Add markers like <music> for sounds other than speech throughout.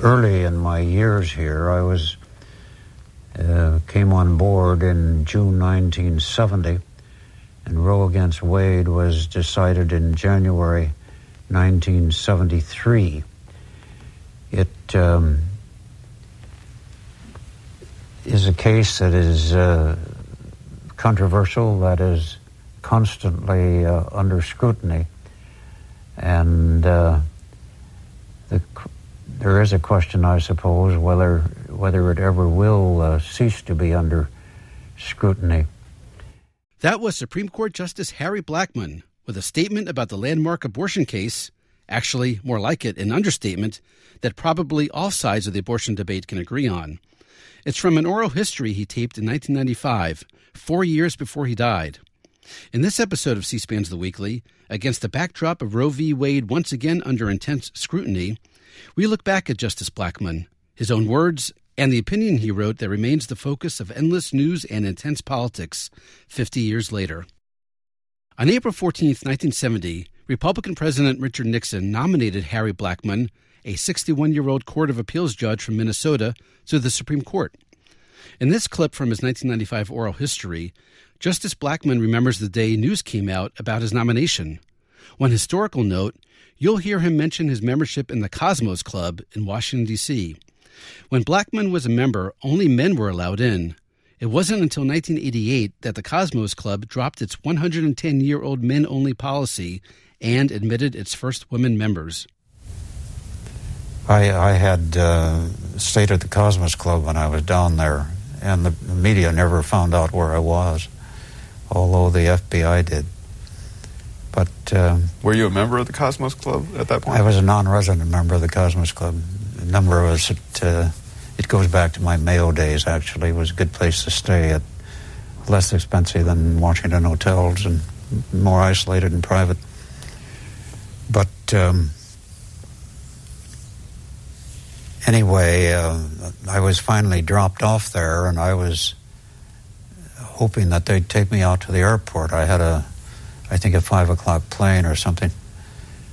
Early in my years here, I was uh, came on board in June 1970, and Roe against Wade was decided in January 1973. It um, is a case that is uh, controversial, that is constantly uh, under scrutiny, and uh, the there is a question, I suppose, whether whether it ever will uh, cease to be under scrutiny. That was Supreme Court Justice Harry Blackmun with a statement about the landmark abortion case, actually, more like it, an understatement that probably all sides of the abortion debate can agree on. It's from an oral history he taped in 1995, four years before he died. In this episode of C SPAN's The Weekly, against the backdrop of Roe v. Wade once again under intense scrutiny, we look back at Justice Blackmun, his own words, and the opinion he wrote that remains the focus of endless news and intense politics 50 years later. On April 14, 1970, Republican President Richard Nixon nominated Harry Blackmun, a 61 year old Court of Appeals judge from Minnesota, to the Supreme Court. In this clip from his 1995 oral history, Justice Blackmun remembers the day news came out about his nomination. One historical note you'll hear him mention his membership in the Cosmos Club in Washington, D.C. When Blackmun was a member, only men were allowed in. It wasn't until 1988 that the Cosmos Club dropped its 110 year old men only policy and admitted its first women members. I, I had uh, stayed at the Cosmos Club when I was down there, and the media never found out where I was, although the FBI did. But um, were you a member of the Cosmos Club at that point? I was a non-resident member of the Cosmos Club. A number of us. It, uh, it goes back to my Mayo days. Actually, it was a good place to stay at, less expensive than Washington hotels and more isolated and private. But um, anyway, uh, I was finally dropped off there, and I was hoping that they'd take me out to the airport. I had a I think, a five o'clock plane or something.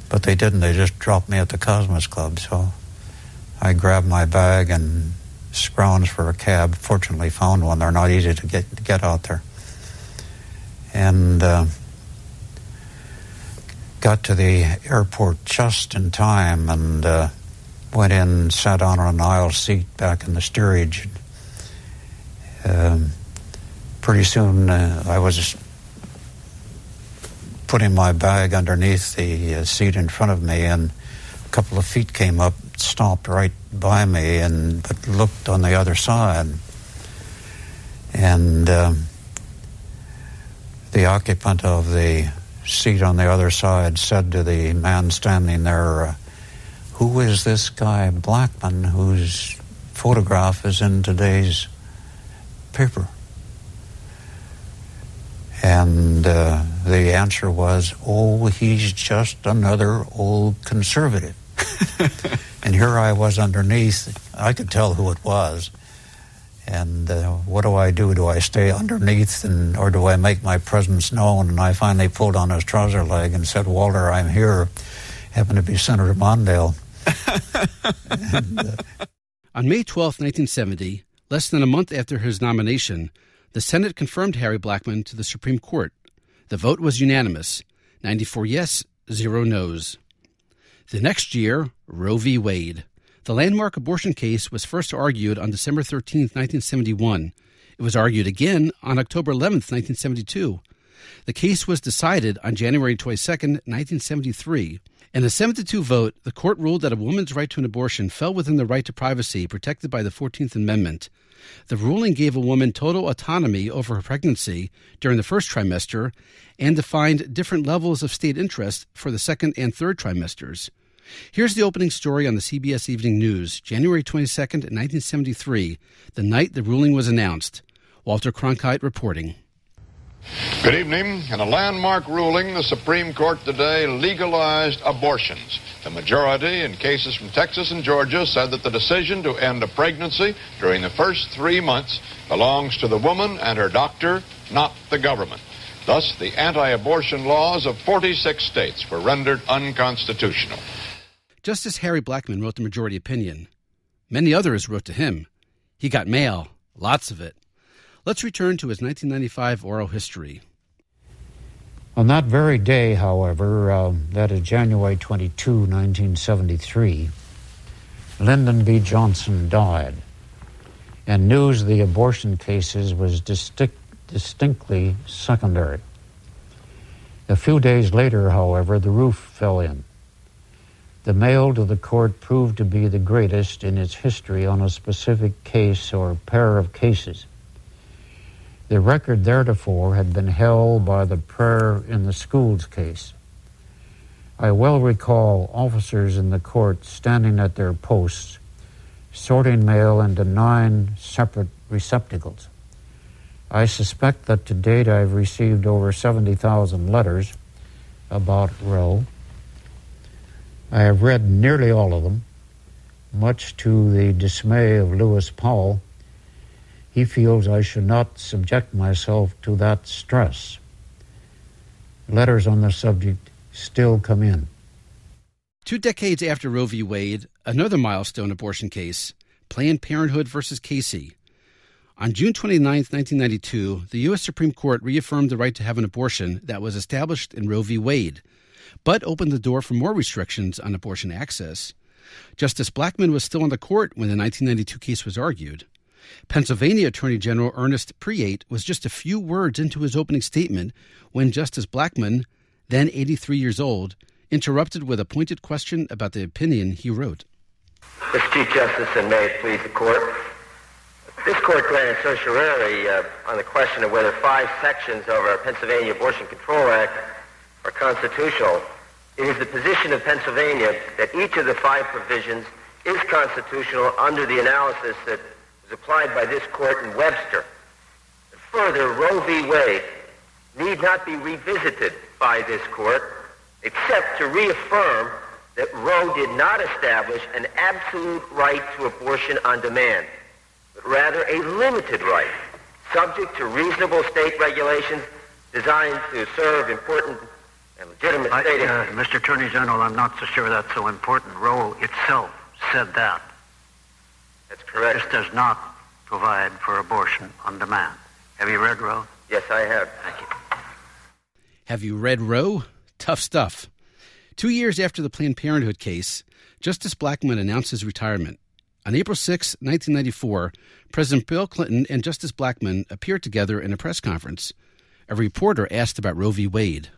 But they didn't. They just dropped me at the Cosmos Club. So I grabbed my bag and scrounged for a cab. Fortunately, found one. They're not easy to get get out there. And uh, got to the airport just in time and uh, went in, sat on an aisle seat back in the steerage. Um, pretty soon, uh, I was putting my bag underneath the uh, seat in front of me, and a couple of feet came up, stopped right by me, and but looked on the other side. And um, the occupant of the seat on the other side said to the man standing there, uh, "Who is this guy Blackmun whose photograph is in today's paper?" And uh, the answer was, oh, he's just another old conservative. <laughs> and here I was underneath. I could tell who it was. And uh, what do I do? Do I stay underneath and, or do I make my presence known? And I finally pulled on his trouser leg and said, Walter, I'm here. Happened to be Senator Mondale. <laughs> and, uh, on May 12, 1970, less than a month after his nomination, the Senate confirmed Harry Blackmun to the Supreme Court. The vote was unanimous 94 yes, 0 no's. The next year, Roe v. Wade. The landmark abortion case was first argued on December 13, 1971. It was argued again on October 11, 1972. The case was decided on January 22, 1973. In a 7 to 2 vote, the court ruled that a woman's right to an abortion fell within the right to privacy protected by the 14th Amendment. The ruling gave a woman total autonomy over her pregnancy during the first trimester and defined different levels of state interest for the second and third trimesters. Here's the opening story on the CBS Evening News, January 22nd, 1973, the night the ruling was announced. Walter Cronkite reporting. Good evening. In a landmark ruling, the Supreme Court today legalized abortions. The majority in cases from Texas and Georgia said that the decision to end a pregnancy during the first three months belongs to the woman and her doctor, not the government. Thus, the anti abortion laws of 46 states were rendered unconstitutional. Justice Harry Blackmun wrote the majority opinion. Many others wrote to him. He got mail, lots of it. Let's return to his 1995 oral history. On that very day, however, uh, that is January 22, 1973, Lyndon B. Johnson died, and news of the abortion cases was distinct, distinctly secondary. A few days later, however, the roof fell in. The mail to the court proved to be the greatest in its history on a specific case or pair of cases. The record theretofore had been held by the prayer in the schools case. I well recall officers in the court standing at their posts, sorting mail into nine separate receptacles. I suspect that to date I've received over 70,000 letters about Roe. I have read nearly all of them, much to the dismay of Lewis Powell he feels I should not subject myself to that stress. Letters on the subject still come in. Two decades after Roe v. Wade, another milestone abortion case, Planned Parenthood versus Casey. On June 29, 1992, the U.S. Supreme Court reaffirmed the right to have an abortion that was established in Roe v. Wade, but opened the door for more restrictions on abortion access. Justice Blackmun was still on the court when the 1992 case was argued. Pennsylvania Attorney General Ernest Preate was just a few words into his opening statement when Justice Blackmun, then 83 years old, interrupted with a pointed question about the opinion he wrote. Mr. Chief Justice, and may it please the court, this court granted certiorari uh, on the question of whether five sections of our Pennsylvania Abortion Control Act are constitutional. It is the position of Pennsylvania that each of the five provisions is constitutional under the analysis that was applied by this court in Webster. Further, Roe v. Wade need not be revisited by this court except to reaffirm that Roe did not establish an absolute right to abortion on demand, but rather a limited right, subject to reasonable state regulations designed to serve important and legitimate I, state uh, Mr. Attorney General, I'm not so sure that's so important. Roe itself said that. That's correct. This does not provide for abortion on demand. Have you read Roe? Yes, I have. Thank you. Have you read Roe? Tough stuff. Two years after the Planned Parenthood case, Justice Blackmun announced his retirement. On April 6, 1994, President Bill Clinton and Justice Blackmun appeared together in a press conference. A reporter asked about Roe v. Wade.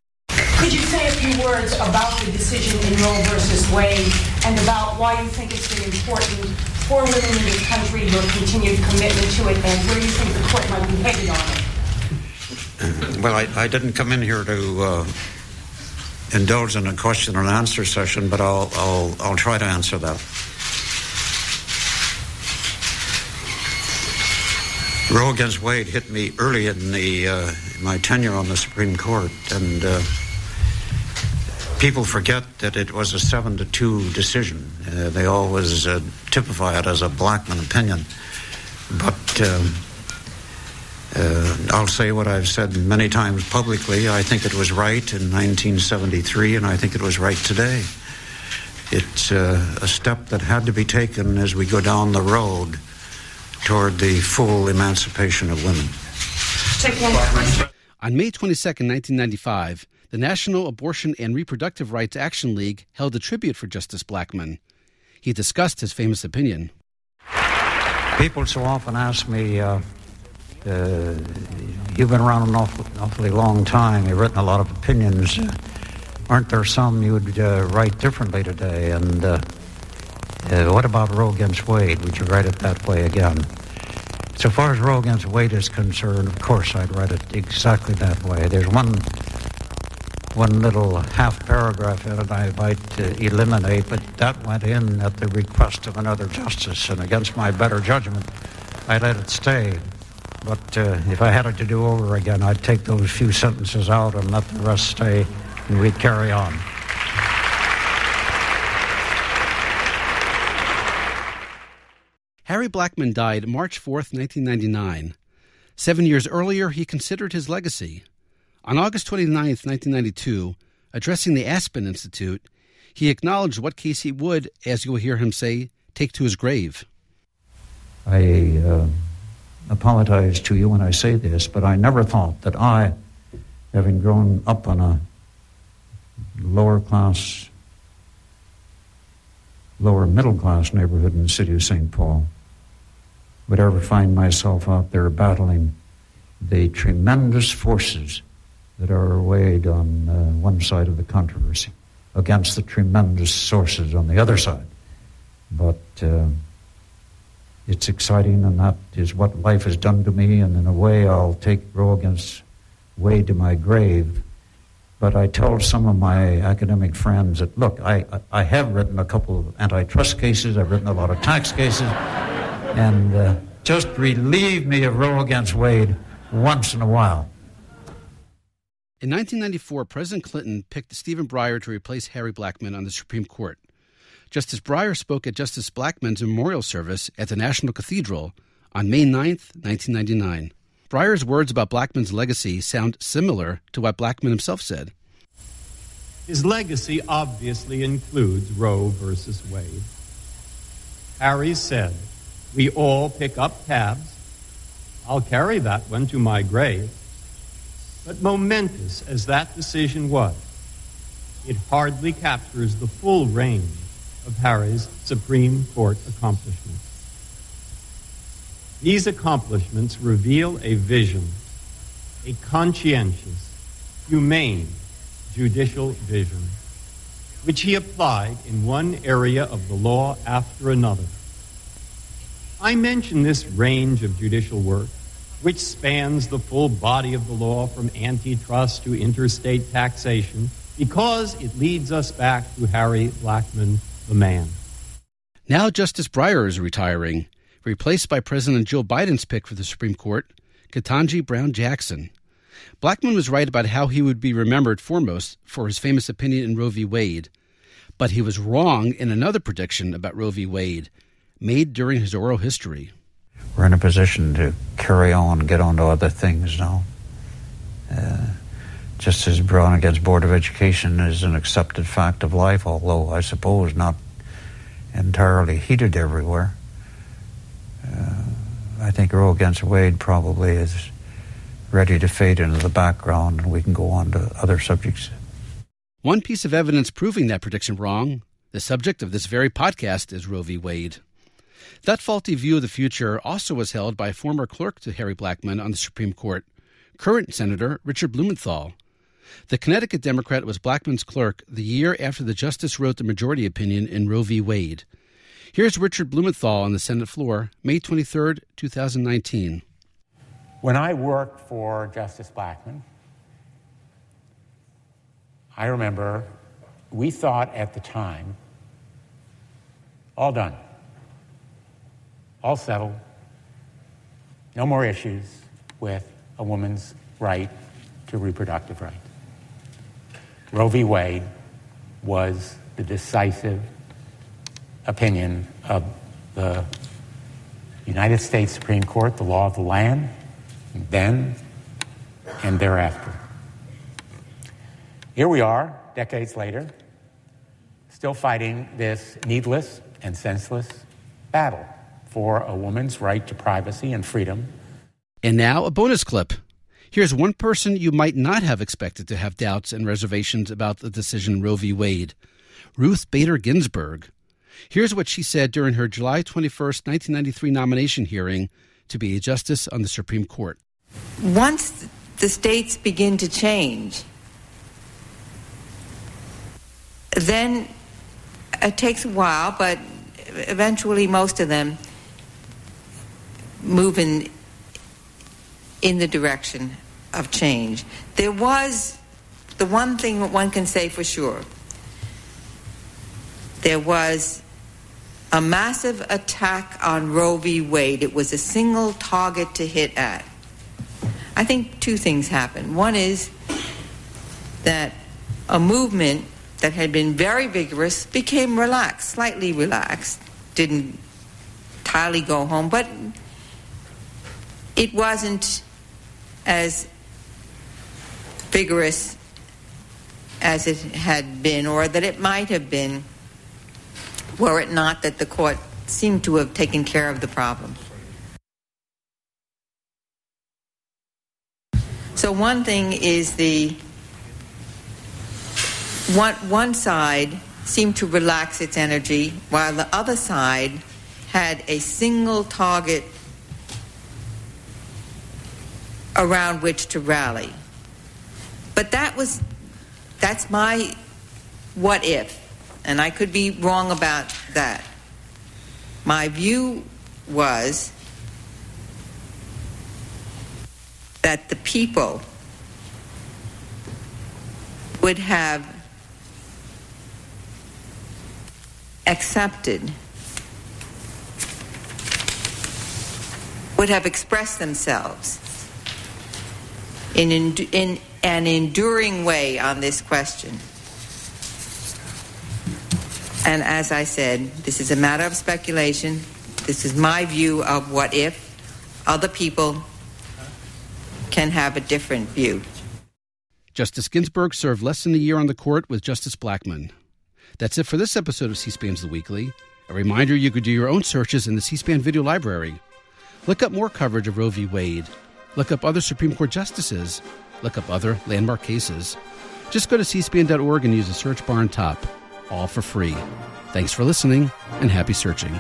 Could you say a few words about the decision in Roe versus Wade and about why you think it's been important for women in this country, your continued commitment to it, and where you think the court might be headed on it? Well, I, I didn't come in here to uh, indulge in a question and answer session, but I'll, I'll, I'll try to answer that. Roe against Wade hit me early in the uh, my tenure on the Supreme Court, and uh, people forget that it was a seven to two decision. Uh, they always uh, typify it as a Blackmun opinion, but. Um, uh, I'll say what I've said many times publicly. I think it was right in 1973, and I think it was right today. It's uh, a step that had to be taken as we go down the road toward the full emancipation of women. Take one more question. On May 22, 1995, the National Abortion and Reproductive Rights Action League held a tribute for Justice Blackmun. He discussed his famous opinion. People so often ask me, uh, uh, you've been around an awful, awfully long time. You've written a lot of opinions. Aren't there some you'd uh, write differently today? And uh, uh, what about Roe against Wade? Would you write it that way again? So far as Roe against Wade is concerned, of course I'd write it exactly that way. There's one one little half paragraph in it I might uh, eliminate, but that went in at the request of another justice, and against my better judgment, I let it stay. But uh, if I had it to do over again, I'd take those few sentences out and let the rest stay, and we'd carry on. Harry Blackmun died March 4, 1999. Seven years earlier, he considered his legacy. On August 29, 1992, addressing the Aspen Institute, he acknowledged what case he would, as you will hear him say, take to his grave. I uh, apologize to you when I say this, but I never thought that I, having grown up in a lower class, lower middle class neighborhood in the city of St. Paul, would ever find myself out there battling the tremendous forces that are weighed on uh, one side of the controversy against the tremendous sources on the other side. But uh, it's exciting, and that is what life has done to me, and in a way, I'll take Roe against Wade to my grave. But I told some of my academic friends that, look, I, I have written a couple of antitrust cases, I've written a lot of tax cases, and uh, just relieve me of Roe against Wade once in a while. In 1994, President Clinton picked Stephen Breyer to replace Harry Blackmun on the Supreme Court. Justice Breyer spoke at Justice Blackmun's memorial service at the National Cathedral on May 9, 1999. Breyer's words about Blackmun's legacy sound similar to what Blackmun himself said. His legacy obviously includes Roe versus Wade. Harry said, We all pick up tabs. I'll carry that one to my grave. But momentous as that decision was, it hardly captures the full range of Harry's Supreme Court accomplishments. These accomplishments reveal a vision, a conscientious, humane judicial vision, which he applied in one area of the law after another. I mention this range of judicial work which spans the full body of the law from antitrust to interstate taxation, because it leads us back to Harry Blackmun, the man. Now Justice Breyer is retiring, replaced by President Joe Biden's pick for the Supreme Court, Ketanji Brown Jackson. Blackmun was right about how he would be remembered foremost for his famous opinion in Roe v. Wade, but he was wrong in another prediction about Roe v. Wade, made during his oral history we're in a position to carry on, get on to other things now. Uh, just as Brown against Board of Education is an accepted fact of life, although I suppose not entirely heated everywhere. Uh, I think Roe against Wade probably is ready to fade into the background, and we can go on to other subjects. One piece of evidence proving that prediction wrong, the subject of this very podcast, is Roe v. Wade. That faulty view of the future also was held by former clerk to Harry Blackmun on the Supreme Court, current Senator Richard Blumenthal. The Connecticut Democrat was Blackmun's clerk the year after the justice wrote the majority opinion in Roe v. Wade. Here's Richard Blumenthal on the Senate floor, May 23, 2019. When I worked for Justice Blackmun, I remember we thought at the time, all done all settled. No more issues with a woman's right to reproductive rights. Roe v. Wade was the decisive opinion of the United States Supreme Court, the law of the land, then and thereafter. Here we are, decades later, still fighting this needless and senseless battle for a woman's right to privacy and freedom. And now a bonus clip. Here's one person you might not have expected to have doubts and reservations about the decision Roe v. Wade Ruth Bader Ginsburg. Here's what she said during her July 21st, 1993 nomination hearing to be a justice on the Supreme Court. Once the states begin to change, then it takes a while, but eventually most of them moving in the direction of change. There was the one thing that one can say for sure there was a massive attack on Roe v. Wade. It was a single target to hit at. I think two things happened. One is that a movement that had been very vigorous became relaxed, slightly relaxed, didn't entirely go home, but it wasn't as vigorous as it had been or that it might have been were it not that the court seemed to have taken care of the problem. So one thing is the one one side seemed to relax its energy while the other side had a single target around which to rally. But that was that's my what if and I could be wrong about that. My view was that the people would have accepted, would have expressed themselves in, in an enduring way on this question. And as I said, this is a matter of speculation. This is my view of what if other people can have a different view. Justice Ginsburg served less than a year on the court with Justice Blackmun. That's it for this episode of C SPAN's The Weekly. A reminder you could do your own searches in the C SPAN video library. Look up more coverage of Roe v. Wade. Look up other Supreme Court justices. Look up other landmark cases. Just go to cspan.org and use the search bar on top all for free. Thanks for listening and happy searching.